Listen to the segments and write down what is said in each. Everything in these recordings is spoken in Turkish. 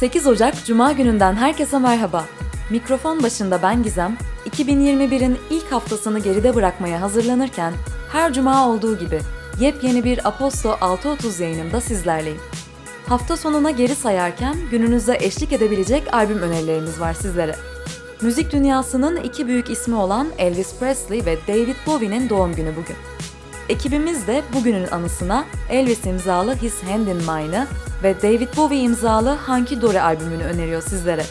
8 Ocak Cuma gününden herkese merhaba. Mikrofon başında ben Gizem, 2021'in ilk haftasını geride bırakmaya hazırlanırken her cuma olduğu gibi yepyeni bir Aposto 6.30 yayınında sizlerleyim. Hafta sonuna geri sayarken gününüze eşlik edebilecek albüm önerilerimiz var sizlere. Müzik dünyasının iki büyük ismi olan Elvis Presley ve David Bowie'nin doğum günü bugün. Ekibimiz de bugünün anısına Elvis imzalı His Hand in Mine'ı ve David Bowie imzalı Hunky Dory albümünü öneriyor sizlere.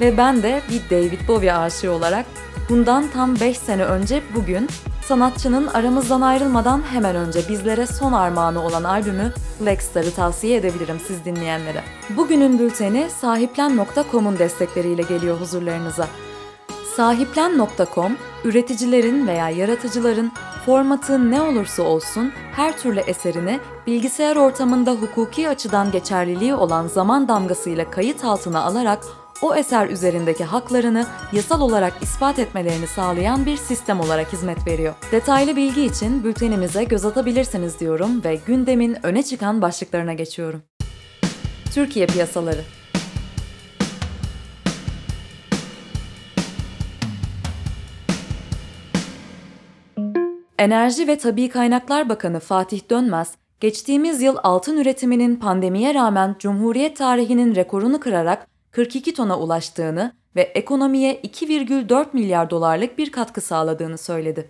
Ve ben de bir David Bowie aşığı olarak bundan tam 5 sene önce bugün sanatçının aramızdan ayrılmadan hemen önce bizlere son armağanı olan albümü Black tavsiye edebilirim siz dinleyenlere. Bugünün bülteni sahiplen.com'un destekleriyle geliyor huzurlarınıza. Sahiplen.com, üreticilerin veya yaratıcıların formatı ne olursa olsun her türlü eserini bilgisayar ortamında hukuki açıdan geçerliliği olan zaman damgasıyla kayıt altına alarak o eser üzerindeki haklarını yasal olarak ispat etmelerini sağlayan bir sistem olarak hizmet veriyor. Detaylı bilgi için bültenimize göz atabilirsiniz diyorum ve gündemin öne çıkan başlıklarına geçiyorum. Türkiye piyasaları Enerji ve Tabi Kaynaklar Bakanı Fatih Dönmez, geçtiğimiz yıl altın üretiminin pandemiye rağmen Cumhuriyet tarihinin rekorunu kırarak 42 tona ulaştığını ve ekonomiye 2,4 milyar dolarlık bir katkı sağladığını söyledi.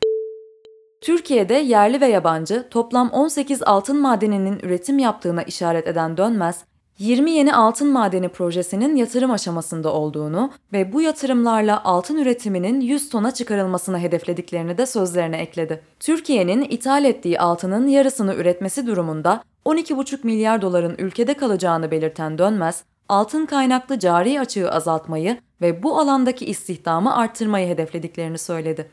Türkiye'de yerli ve yabancı toplam 18 altın madeninin üretim yaptığına işaret eden Dönmez, 20 yeni altın madeni projesinin yatırım aşamasında olduğunu ve bu yatırımlarla altın üretiminin 100 tona çıkarılmasını hedeflediklerini de sözlerine ekledi. Türkiye'nin ithal ettiği altının yarısını üretmesi durumunda 12,5 milyar doların ülkede kalacağını belirten Dönmez, altın kaynaklı cari açığı azaltmayı ve bu alandaki istihdamı arttırmayı hedeflediklerini söyledi.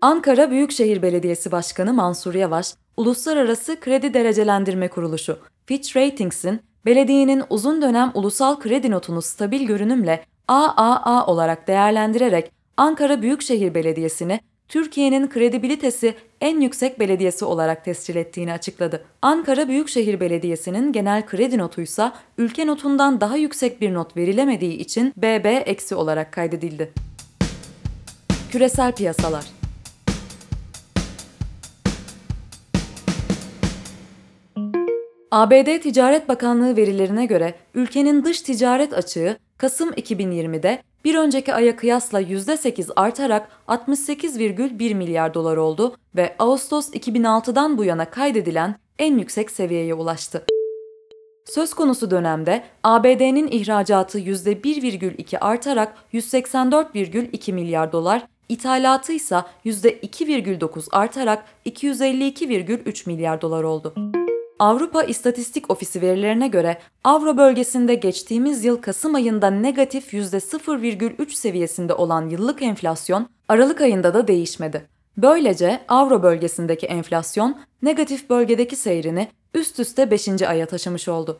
Ankara Büyükşehir Belediyesi Başkanı Mansur Yavaş, Uluslararası Kredi Derecelendirme Kuruluşu Fitch Ratings'in belediyenin uzun dönem ulusal kredi notunu stabil görünümle AAA olarak değerlendirerek Ankara Büyükşehir Belediyesi'ni Türkiye'nin kredibilitesi en yüksek belediyesi olarak tescil ettiğini açıkladı. Ankara Büyükşehir Belediyesi'nin genel kredi notuysa ülke notundan daha yüksek bir not verilemediği için BB olarak kaydedildi. Küresel piyasalar ABD Ticaret Bakanlığı verilerine göre ülkenin dış ticaret açığı Kasım 2020'de bir önceki aya kıyasla %8 artarak 68,1 milyar dolar oldu ve Ağustos 2006'dan bu yana kaydedilen en yüksek seviyeye ulaştı. Söz konusu dönemde ABD'nin ihracatı %1,2 artarak 184,2 milyar dolar, ithalatı ise %2,9 artarak 252,3 milyar dolar oldu. Avrupa İstatistik Ofisi verilerine göre Avro bölgesinde geçtiğimiz yıl Kasım ayında negatif %0,3 seviyesinde olan yıllık enflasyon Aralık ayında da değişmedi. Böylece Avro bölgesindeki enflasyon negatif bölgedeki seyrini üst üste 5. aya taşımış oldu.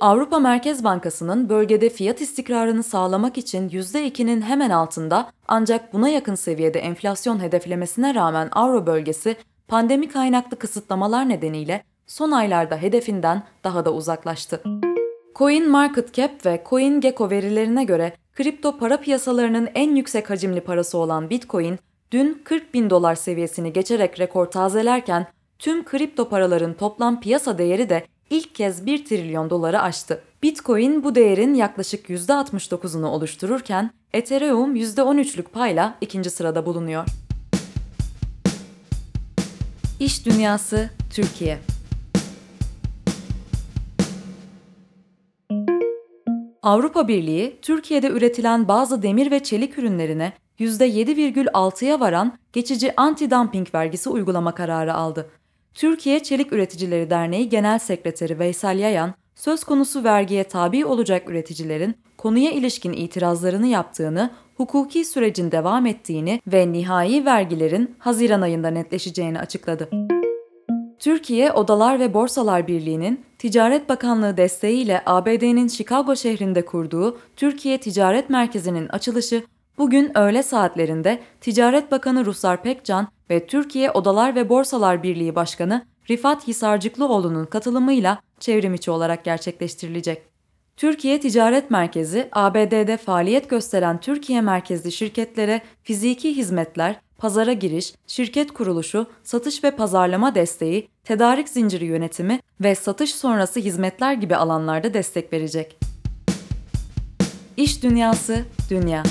Avrupa Merkez Bankası'nın bölgede fiyat istikrarını sağlamak için %2'nin hemen altında ancak buna yakın seviyede enflasyon hedeflemesine rağmen Avro bölgesi pandemi kaynaklı kısıtlamalar nedeniyle son aylarda hedefinden daha da uzaklaştı. Coin Market Cap ve CoinGecko verilerine göre kripto para piyasalarının en yüksek hacimli parası olan Bitcoin dün 40 bin dolar seviyesini geçerek rekor tazelerken tüm kripto paraların toplam piyasa değeri de ilk kez 1 trilyon doları aştı. Bitcoin bu değerin yaklaşık %69'unu oluştururken Ethereum %13'lük payla ikinci sırada bulunuyor. İş Dünyası Türkiye Avrupa Birliği, Türkiye'de üretilen bazı demir ve çelik ürünlerine %7,6'ya varan geçici anti-dumping vergisi uygulama kararı aldı. Türkiye Çelik Üreticileri Derneği Genel Sekreteri Veysel Yayan, söz konusu vergiye tabi olacak üreticilerin konuya ilişkin itirazlarını yaptığını, hukuki sürecin devam ettiğini ve nihai vergilerin Haziran ayında netleşeceğini açıkladı. Türkiye Odalar ve Borsalar Birliği'nin Ticaret Bakanlığı desteğiyle ABD'nin Chicago şehrinde kurduğu Türkiye Ticaret Merkezi'nin açılışı bugün öğle saatlerinde Ticaret Bakanı Ruslar Pekcan ve Türkiye Odalar ve Borsalar Birliği Başkanı Rifat Hisarcıklıoğlu'nun katılımıyla çevrimiçi olarak gerçekleştirilecek. Türkiye Ticaret Merkezi, ABD'de faaliyet gösteren Türkiye merkezli şirketlere fiziki hizmetler, pazara giriş, şirket kuruluşu, satış ve pazarlama desteği, tedarik zinciri yönetimi ve satış sonrası hizmetler gibi alanlarda destek verecek. İş Dünyası, Dünya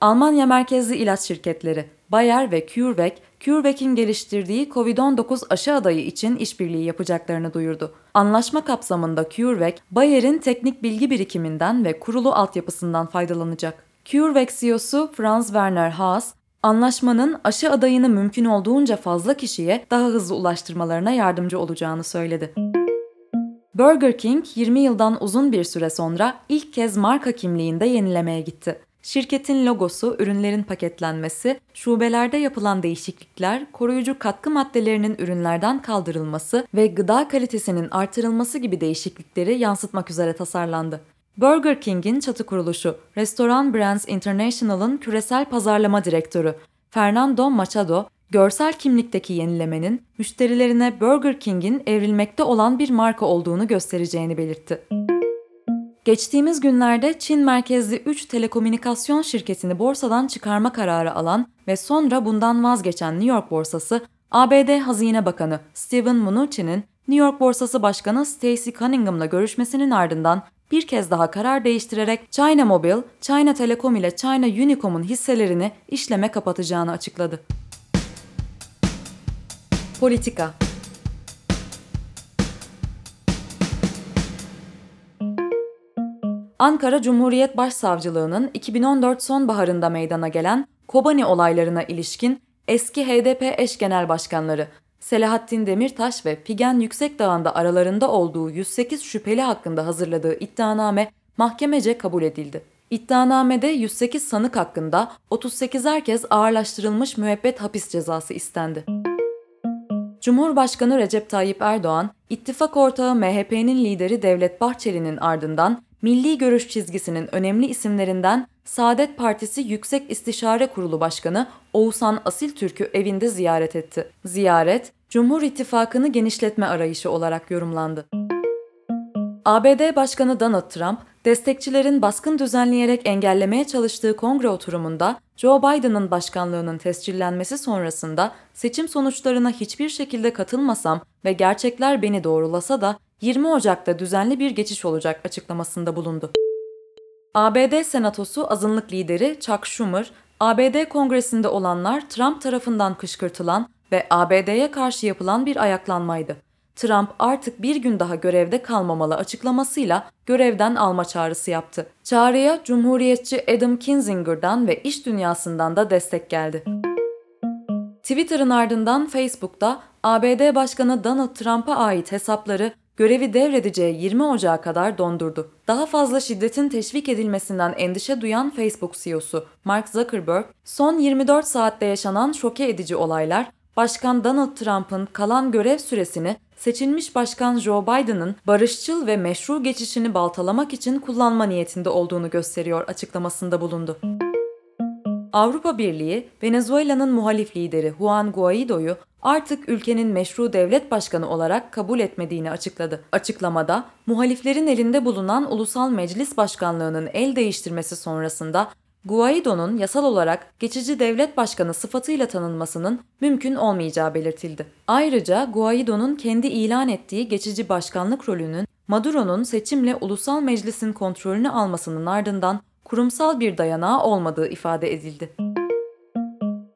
Almanya merkezli ilaç şirketleri Bayer ve CureVac, CureVac'in geliştirdiği COVID-19 aşı adayı için işbirliği yapacaklarını duyurdu. Anlaşma kapsamında CureVac, Bayer'in teknik bilgi birikiminden ve kurulu altyapısından faydalanacak. CureVac CEO'su Franz Werner Haas, anlaşmanın aşı adayını mümkün olduğunca fazla kişiye daha hızlı ulaştırmalarına yardımcı olacağını söyledi. Burger King 20 yıldan uzun bir süre sonra ilk kez marka kimliğinde yenilemeye gitti. Şirketin logosu, ürünlerin paketlenmesi, şubelerde yapılan değişiklikler, koruyucu katkı maddelerinin ürünlerden kaldırılması ve gıda kalitesinin artırılması gibi değişiklikleri yansıtmak üzere tasarlandı. Burger King'in çatı kuruluşu, Restoran Brands International'ın küresel pazarlama direktörü Fernando Machado, görsel kimlikteki yenilemenin müşterilerine Burger King'in evrilmekte olan bir marka olduğunu göstereceğini belirtti. Geçtiğimiz günlerde Çin merkezli 3 telekomünikasyon şirketini borsadan çıkarma kararı alan ve sonra bundan vazgeçen New York borsası, ABD Hazine Bakanı Steven Mnuchin'in New York Borsası Başkanı Stacey Cunningham'la görüşmesinin ardından bir kez daha karar değiştirerek China Mobile, China Telecom ile China Unicom'un hisselerini işleme kapatacağını açıkladı. Politika Ankara Cumhuriyet Başsavcılığı'nın 2014 sonbaharında meydana gelen Kobani olaylarına ilişkin eski HDP eş genel başkanları Selahattin Demirtaş ve Figen Yüksekdağ'ında aralarında olduğu 108 şüpheli hakkında hazırladığı iddianame mahkemece kabul edildi. İddianamede 108 sanık hakkında 38 herkes ağırlaştırılmış müebbet hapis cezası istendi. Cumhurbaşkanı Recep Tayyip Erdoğan, ittifak ortağı MHP'nin lideri Devlet Bahçeli'nin ardından milli görüş çizgisinin önemli isimlerinden Saadet Partisi Yüksek İstişare Kurulu Başkanı Oğuzhan Asiltürk'ü evinde ziyaret etti. Ziyaret, Cumhur İttifakı'nı genişletme arayışı olarak yorumlandı. ABD Başkanı Donald Trump, destekçilerin baskın düzenleyerek engellemeye çalıştığı kongre oturumunda Joe Biden'ın başkanlığının tescillenmesi sonrasında seçim sonuçlarına hiçbir şekilde katılmasam ve gerçekler beni doğrulasa da 20 Ocak'ta düzenli bir geçiş olacak açıklamasında bulundu. ABD Senatosu azınlık lideri Chuck Schumer, ABD Kongresi'nde olanlar Trump tarafından kışkırtılan ve ABD'ye karşı yapılan bir ayaklanmaydı. Trump artık bir gün daha görevde kalmamalı açıklamasıyla görevden alma çağrısı yaptı. Çağrıya Cumhuriyetçi Adam Kinzinger'dan ve iş dünyasından da destek geldi. Twitter'ın ardından Facebook'ta ABD Başkanı Donald Trump'a ait hesapları görevi devredeceği 20 Ocağı kadar dondurdu. Daha fazla şiddetin teşvik edilmesinden endişe duyan Facebook CEO'su Mark Zuckerberg, son 24 saatte yaşanan şoke edici olaylar, Başkan Donald Trump'ın kalan görev süresini seçilmiş Başkan Joe Biden'ın barışçıl ve meşru geçişini baltalamak için kullanma niyetinde olduğunu gösteriyor açıklamasında bulundu. Avrupa Birliği, Venezuela'nın muhalif lideri Juan Guaido'yu artık ülkenin meşru devlet başkanı olarak kabul etmediğini açıkladı. Açıklamada, muhaliflerin elinde bulunan Ulusal Meclis Başkanlığı'nın el değiştirmesi sonrasında Guaido'nun yasal olarak geçici devlet başkanı sıfatıyla tanınmasının mümkün olmayacağı belirtildi. Ayrıca Guaido'nun kendi ilan ettiği geçici başkanlık rolünün Maduro'nun seçimle ulusal meclisin kontrolünü almasının ardından kurumsal bir dayanağı olmadığı ifade edildi.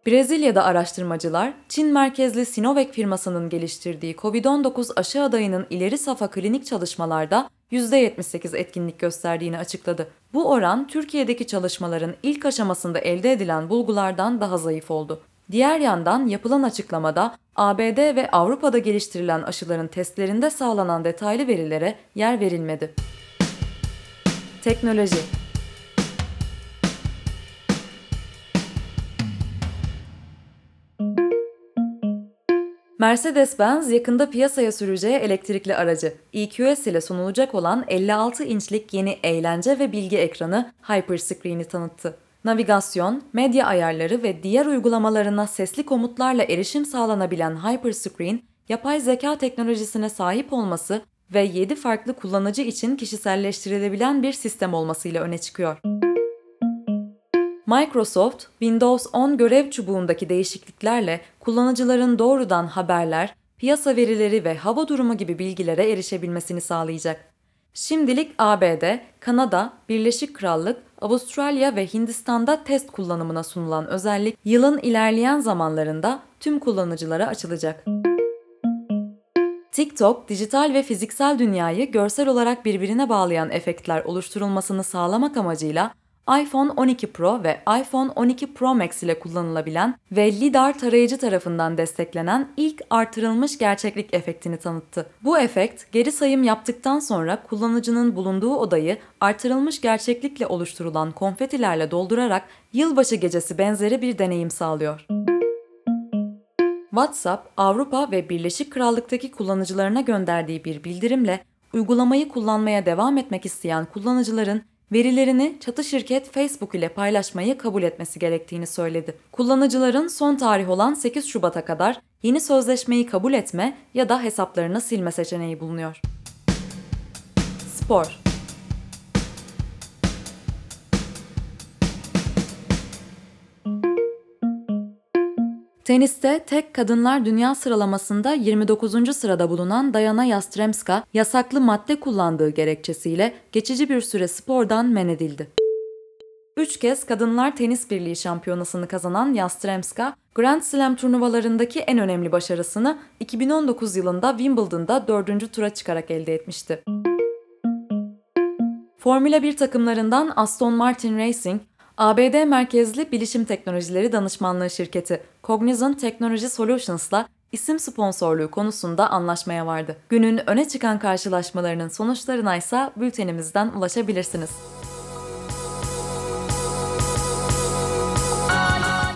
Brezilya'da araştırmacılar, Çin merkezli Sinovac firmasının geliştirdiği COVID-19 aşı adayının ileri safa klinik çalışmalarda %78 etkinlik gösterdiğini açıkladı. Bu oran Türkiye'deki çalışmaların ilk aşamasında elde edilen bulgulardan daha zayıf oldu. Diğer yandan yapılan açıklamada ABD ve Avrupa'da geliştirilen aşıların testlerinde sağlanan detaylı verilere yer verilmedi. Teknoloji Mercedes-Benz yakında piyasaya süreceği elektrikli aracı EQS ile sunulacak olan 56 inçlik yeni eğlence ve bilgi ekranı Hyperscreen'i tanıttı. Navigasyon, medya ayarları ve diğer uygulamalarına sesli komutlarla erişim sağlanabilen Hyperscreen, yapay zeka teknolojisine sahip olması ve 7 farklı kullanıcı için kişiselleştirilebilen bir sistem olmasıyla öne çıkıyor. Microsoft, Windows 10 görev çubuğundaki değişikliklerle kullanıcıların doğrudan haberler, piyasa verileri ve hava durumu gibi bilgilere erişebilmesini sağlayacak. Şimdilik ABD, Kanada, Birleşik Krallık, Avustralya ve Hindistan'da test kullanımına sunulan özellik yılın ilerleyen zamanlarında tüm kullanıcılara açılacak. TikTok, dijital ve fiziksel dünyayı görsel olarak birbirine bağlayan efektler oluşturulmasını sağlamak amacıyla iPhone 12 Pro ve iPhone 12 Pro Max ile kullanılabilen ve LiDAR tarayıcı tarafından desteklenen ilk artırılmış gerçeklik efektini tanıttı. Bu efekt, geri sayım yaptıktan sonra kullanıcının bulunduğu odayı artırılmış gerçeklikle oluşturulan konfetilerle doldurarak yılbaşı gecesi benzeri bir deneyim sağlıyor. WhatsApp, Avrupa ve Birleşik Krallık'taki kullanıcılarına gönderdiği bir bildirimle uygulamayı kullanmaya devam etmek isteyen kullanıcıların verilerini çatı şirket Facebook ile paylaşmayı kabul etmesi gerektiğini söyledi. Kullanıcıların son tarih olan 8 Şubat'a kadar yeni sözleşmeyi kabul etme ya da hesaplarını silme seçeneği bulunuyor. Spor Teniste tek kadınlar dünya sıralamasında 29. sırada bulunan Dayana Yastremska, yasaklı madde kullandığı gerekçesiyle geçici bir süre spordan men edildi. Üç kez Kadınlar Tenis Birliği şampiyonasını kazanan Yastremska, Grand Slam turnuvalarındaki en önemli başarısını 2019 yılında Wimbledon'da dördüncü tura çıkarak elde etmişti. Formula 1 takımlarından Aston Martin Racing, ABD merkezli bilişim teknolojileri danışmanlığı şirketi Cognizant Technology Solutions'la isim sponsorluğu konusunda anlaşmaya vardı. Günün öne çıkan karşılaşmalarının sonuçlarına ise bültenimizden ulaşabilirsiniz.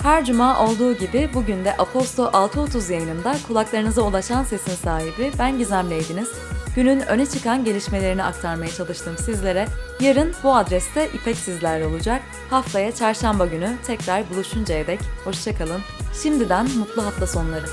Her cuma olduğu gibi bugün de Aposto 6.30 yayınında kulaklarınıza ulaşan sesin sahibi ben Gizem Leydiniz. Günün öne çıkan gelişmelerini aktarmaya çalıştım sizlere. Yarın bu adreste İpek sizlerle olacak. Haftaya çarşamba günü tekrar buluşuncaya dek hoşçakalın. Şimdiden mutlu hafta sonları.